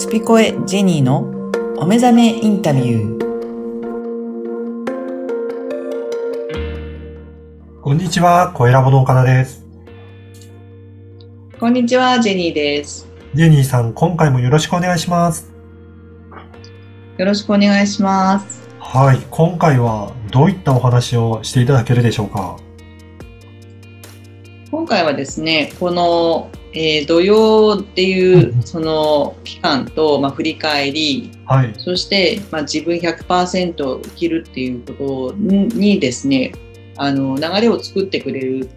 スピコエジェニーのお目覚めインタビュー。こんにちは、小ラボの岡田です。こんにちは、ジェニーです。ジェニーさん、今回もよろしくお願いします。よろしくお願いします。はい、今回はどういったお話をしていただけるでしょうか？今回はですね、この、えー土曜っていううんその期間と、まあ、振り返り、はい、そして、まあ、自分100%生きるっていうことにですね、あの流れを作ってくれる、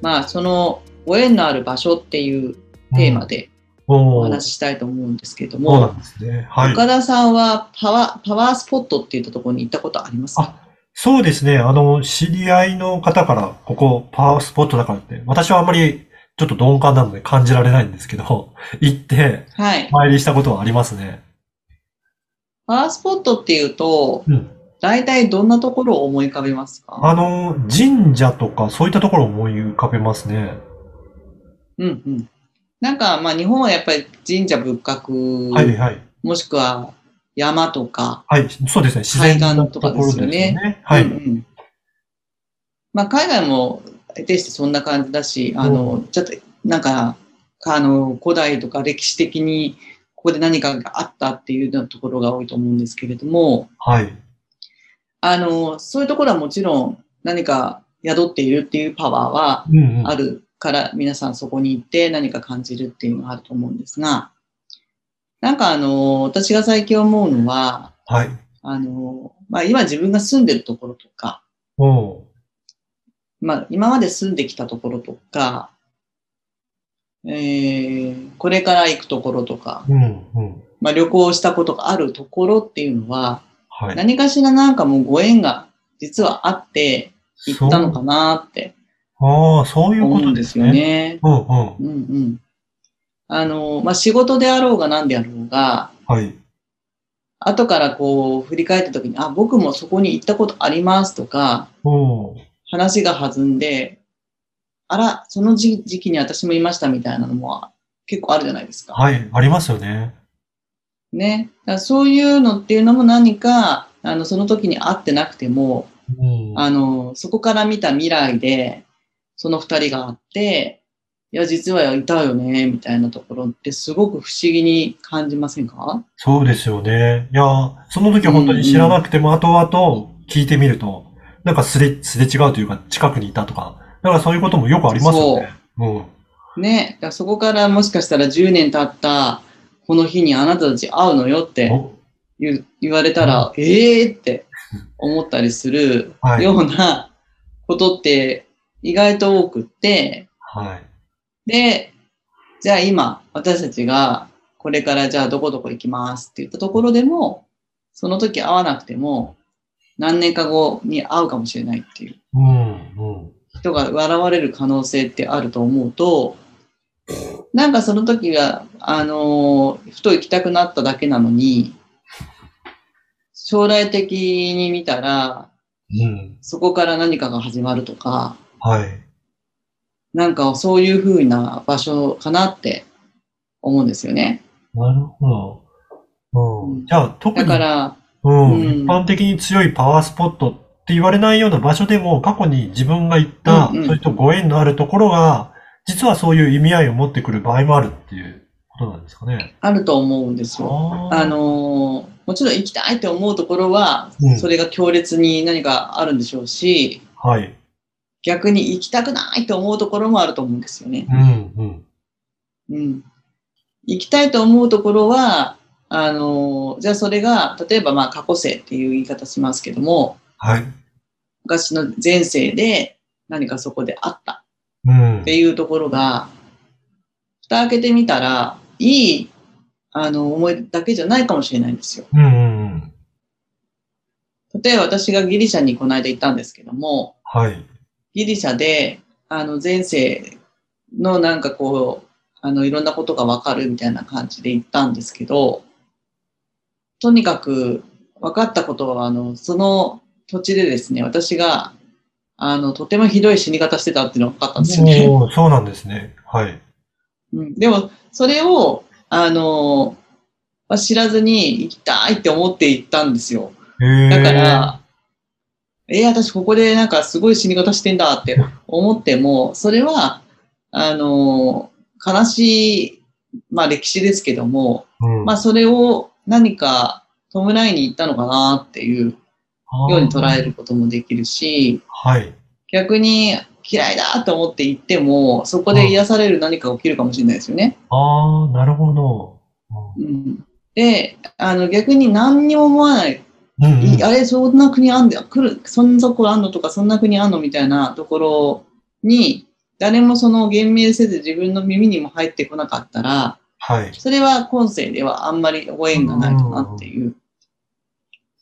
まあ、そのご縁のある場所っていうテーマでお話ししたいと思うんですけどそうも、なんですね。はい。岡田さんはパワーパワースポットっていったところに行ったことありますか？あそうですね。あの、知り合いの方から、ここパワースポットだからって、私はあまりちょっと鈍感なので感じられないんですけど、行って、はい。参りしたことはありますね。パワースポットっていうと、うん。大体どんなところを思い浮かべますか？あの、神社とかそういったところを思い浮かべますね。うんうん。なんか、まあ日本はやっぱり神社仏閣、はいはい。もしくは山とか、はい、そうですね。自然な海岸とかですよねはい。うんうんまあ海外も得てしてそんな感じだし、あうの、ちょっとなんか、あの、古代とか歴史的にここで何かがあったっていうようなところが多いと思うんですけれども、はい。あの、そういうところはもちろん何か宿っているっていうパワーはうんうん。あるから皆さんそこに行って何か感じるっていうのがあると思うんですが、なんかあの、私が最近思うのは、はい。あの、まあ今自分が住んでるところとか、まあ今まで住んできたところとか、えー、これから行くところとか、うんうん。まあ旅行したことがあるところっていうのは、はい。何かしらなんかもうご縁が実はあって行ったのかなってああ、そういうことですね。ね。うんうん。うんうん。あの、まあ、仕事であろうが何であろうが、はい。後からこう振り返った時に、あ、僕もそこに行ったことありますとか、話が弾んで、あら、その時時期に私もいましたみたいなのも結構あるじゃないですか。はい。ありますよね。ね。だそういうのっていうのも何か、あの、その時に会ってなくても、うん。あの、そこから見た未来で、その二人があって、いや、実はいたよね、みたいなところってすごく不思議に感じませんか？そうですよね。いや、その時は本当に知らなくても、後々聞いてみると、なんかすれ、すれ違うというか、近くにいたとか、だからそういうこともよくありますよね。うん。ね。だからそこからもしかしたら10年経ったこの日にあなたたち会うのよってお言われたら、ええーって思ったりするはいようなことって意外と多くって、はい。で、じゃあ今、私たちが、これからじゃあどこどこ行きますって言ったところでも、その時会わなくても、何年か後に会うかもしれないっていう。人が現れる可能性ってあると思うと、なんかその時は、あのーふと行きたくなっただけなのに、将来的に見たら、うん。そこから何かが始まるとか、はい。なんかそういう風な場所かなって思うんですよね。なるほど。ううんん。じゃあ、特に、だから、うん、うん一般的に強いパワースポットって言われないような場所でも、過去に自分が行った、うんうんそれとご縁のあるところが、実はそういう意味合いを持ってくる場合もあるっていうことなんですかね。あると思うんですよ。ああのーもちろん行きたいって思うところはう、んそれが強烈に何かあるんでしょうし、はい。逆に行きたくないと思うところもあると思うんですよね。うん、うん。うん。行きたいと思うところは、あのーじゃあそれが、例えばまあ過去世っていう言い方しますけども、はい。昔の前世で何かそこであったうんっ。ていうところが、蓋開けてみたら、いい、あの、思いだけじゃないかもしれないんですよ。うん、うん。例えば私がギリシャにこの間行ったんですけども、はい。ギリシャで、あの、前世のなんかこう、あの、いろんなことがわかるみたいな感じで行ったんですけど、とにかく分かったことは、あの、その土地でですね、私が、あの、とてもひどい死に方してたっていうのが分かったんですよね。そうなんですね。はい。うん、でも、それを、あの、は知らずに行きたいって思って行ったんですよ。だか、ら、えー私ここでなんかすごい死に方してんだって思っても、それは、あのー悲しい、まあ歴史ですけども、うんまあそれを何か弔いに行ったのかなっていうように捉えることもできるし、はい。逆に嫌いだと思って行っても、そこで癒される何かが起きるかもしれないですよね。ああ、なるほど。うん、で、あの逆に何にも思わない。うんうんいあれ、そんな国あんだ、来る、そんなところあんのとか、そんな国あんのみたいなところに、誰もその言明せず自分の耳にも入ってこなかったら、はい。それは今世ではあんまりご縁がないかなっていう。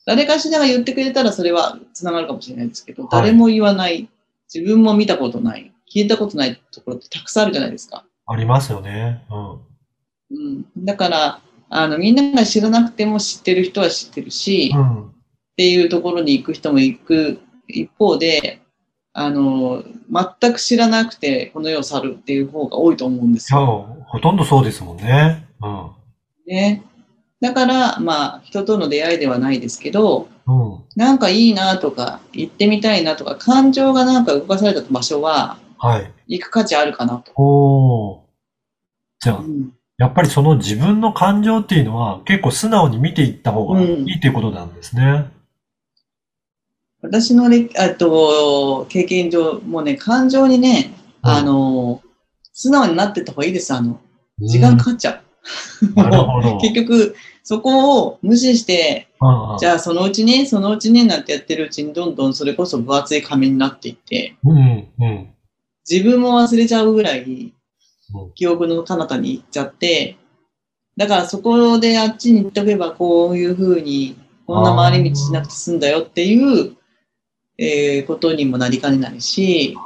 誰かしらが言ってくれたらそれは繋がるかもしれないですけど、はい誰も言わない、自分も見たことない、聞いたことないところってたくさんあるじゃないですか。ありますよね。うん。うん。だから、あの、みんなが知らなくても知ってる人は知ってるし、っうん。ていうところに行く人も行く一方で、あの、全く知らなくてこの世を去るっていう方が多いと思うんですよ。ほとんどそうですもんね。うん。ね。だから、まあ、人との出会いではないですけど、うん。なんかいいなとか、行ってみたいなとか、感情がなんか動かされた場所は、はい。行く価値あるかなと。おー。じゃあう、ん、やっぱりその自分の感情っていうのは結構素直に見ていった方がいいっていうことなんですね。私のれあと経験上、もうね、感情にね、うんあの、素直になってった方がいいです。あの、時間かかっちゃう。なるほど。結局、そこを無視して、うんじゃあそのうちね、そのうちね、なんてやってるうちに、どんどんそれこそ分厚い紙になっていって、うん、うん。自分も忘れちゃうぐらいうん、記憶の彼方に行っちゃって、だからそこであっちに行っとけば、こういうふうに、こんな回り道しなくて済んだよっていう、えーことにもなりかねないし。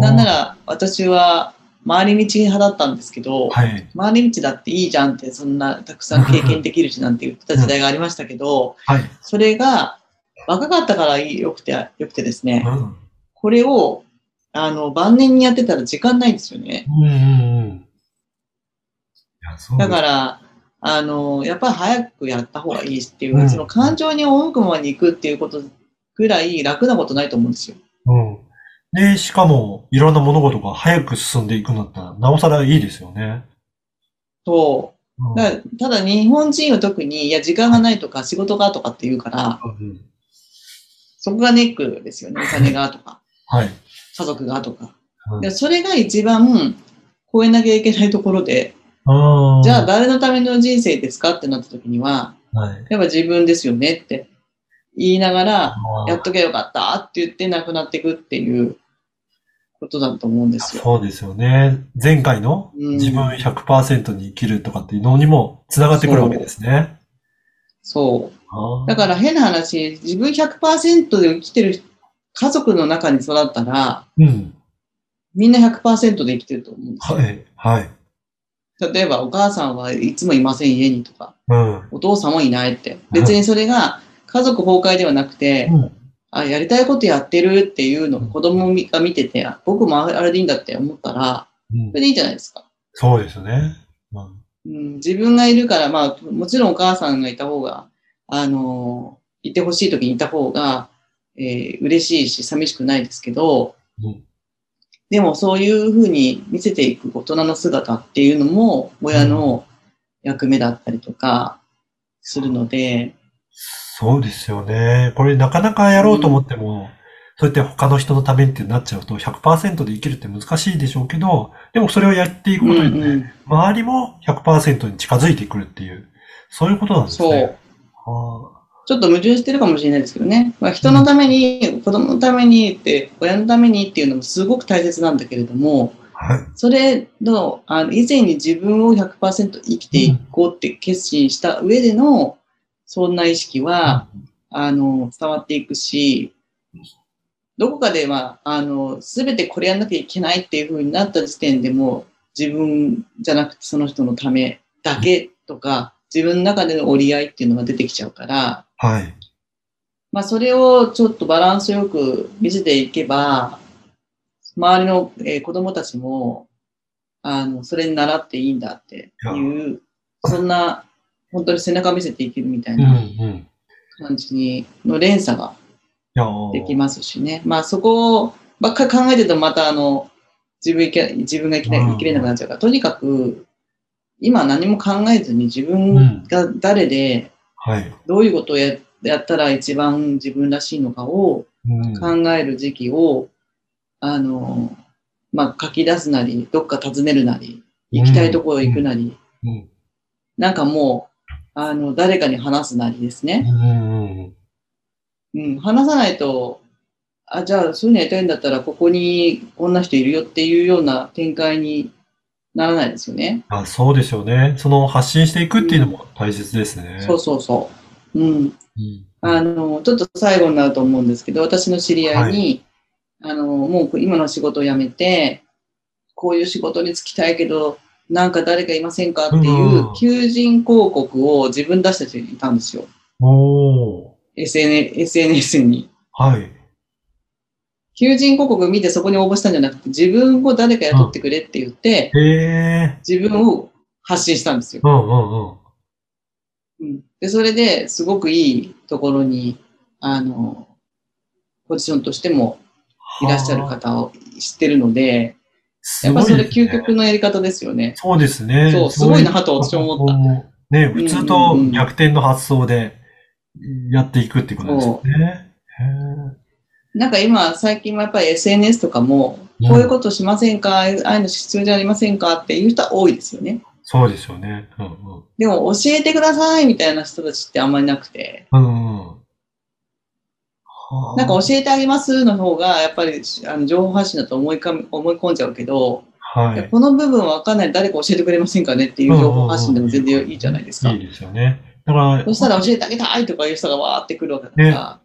なんなら私は回り道派だったんですけど、はい。回り道だっていいじゃんって、そんなたくさん経験できるしなんて言った時代がありましたけど、はい。それが若かったからよくて、よくてですね、うん。これをあの晩年にやってたら時間ないんですよね。うん、うん、うん。だから、あの、やっぱり早くやった方がいいっていう、うんその感情に赴くままに行くっていうことぐらい楽なことないと思うんですよ。うん。で、しかも、いろんな物事が早く進んでいくんだったら、なおさらいいですよね。そうただ日本人は特に、いや、時間がないとか仕事がとかって言うから、うんそこがネックですよね。お金がとか、はい。家族がとか。うんでそれが一番超えなきゃいけないところで、あじゃあ誰のための人生ですかってなった時には、あ、はい。やっぱ自分ですよねって言いながら、やっとけばよかったって言って亡くなっていくっていうことだと思うんですよ。そうですよね。前回のうん自分100%に生きるとかっていうのにも繋がってくるわけですね。そう。だから変な話、自分100%で生きてる家族の中に育ったら、うん。みんな100%で生きてると思うんですよ。はい。はい。例えばお母さんはいつもいません家にとか、うん。お父さんもいないって。別にそれが家族崩壊ではなくて、うん。あ、やりたいことやってるっていうのを子供が見てて、あ僕もあれでいいんだって思ったら、うん。それでいいじゃないですか。そうですね。うんうん、自分がいるから、まあ、もちろんお母さんがいた方が、あのいてほしい時にいた方が、えー嬉しいし、寂しくないですけど、うん。でもそういうふうに見せていく大人の姿っていうのも、親の役目だったりとかするので、そうですよね。これなかなかやろうと思っても、そうやって他の人のためにってなっちゃうと100%で生きるって難しいでしょうけど、でもそれをやっていくうんことによって、うん、周りも100%に近づいてくるっていう、そういうことなんですそうちょっと矛盾してるかもしれないですけどね。まあ、人のために、子供のためにって、親のためにっていうのもすごく大切なんだけれども、ーはい。それの、あの、以前に自分を100%生きていこうって決心した上での、そんな意識は、あの、伝わっていくし、どこかでは、あの、すべてこれやんなきゃいけないっていう風になった時点でも、自分じゃなくてその人のためだけとか、自分の中での折り合いっていうのが出てきちゃうから、はい。まあ、それをちょっとバランスよく見せていけば、周りの、えー子供たちも、あの、それに習っていいんだっていう、そんな、本当に背中見せていけるみたいうん、う。なん感じに、の連鎖ができますしね。まあそこばっかり考えてるとまたあの、自分自分が生き生きれなくなっちゃうから、とにかく、今何も考えずに自分が誰で、はい。どういうことをややったら一番自分らしいのかをうん。考える時期を、あの、まあ書き出すなり、どっか訪ねるなり、行きたいところ行くなり、うん。なんかもう、あの、誰かに話すなりですね。うん。うん。うん、話さないと、あ、じゃあそういうのやりたいんだったら、ここにこんな人いるよっていうような展開にならないですよね。あ、そうですよね。その発信していくっていうのも大切ですね。そうそうそう。うん。うん。あの、ちょっと最後になると思うんですけど、私の知り合いに、あの、もう今の仕事を辞めて、こういう仕事に就きたいけど、なんか誰かいませんかっていううん求人広告を自分出した人いたんですよ。おー。SNS, に。はい。求人広告見てそこに応募したんじゃなくて、自分を誰か雇ってくれって言って。自分を発信したんですよ。うんうんうん。うん、で、それですごくいいところに、あの、ポジションとしてもいらっしゃるはあ。方を知ってるので、すやっぱそれ究極のやり方ですよね。そうですね。そうすごいなと私は思ったた。ね、普通と逆転の発想でやっていくってことですよね。なんか今、最近もやっぱり SNS とかも、うんこういうことしませんか、ああいうの必要じゃありませんか？っていう人は多いですよね。そうですよね。うんうん。でも教えてくださいみたいな人たちってあんまりなくて、うんうん。はあなんか教えてあげますの方が、やっぱりあの情報発信だと思いか思い込んじゃうけど、はいこの部分わかんない誰か教えてくれませんかねっていう情報発信でも全然いいじゃないですか？いい。ですよね。だから、そしたら教えてあげたいとかいう人がわーってくるわけだから、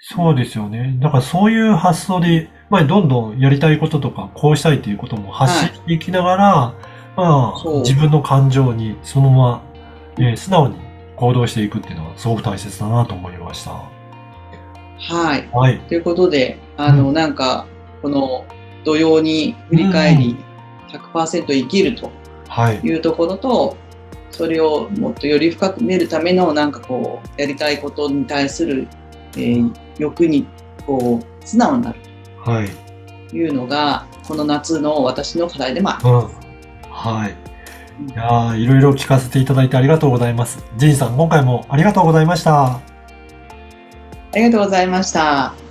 そうですよね。だからそういう発想で、まあ、どんどんやりたいこととか、こうしたいということも発信していきながら、まあ、そう自分の感情にそのまま、ね、素直に行動していくっていうのはすごく大切だなと思いました。はい。はい。ということで、あの、うなんか、この土曜に振り返り、100%生きるとはい。いうところと、それをもっとより深く見るための、なんかこう、やりたいことに対する、えー欲に、こう、素直になるはい。というのが、この夏の私の課題でもある。うん。はい。いやーいろいろ聞かせていただいてありがとうございます。ジンさん、今回もありがとうございました。ありがとうございました。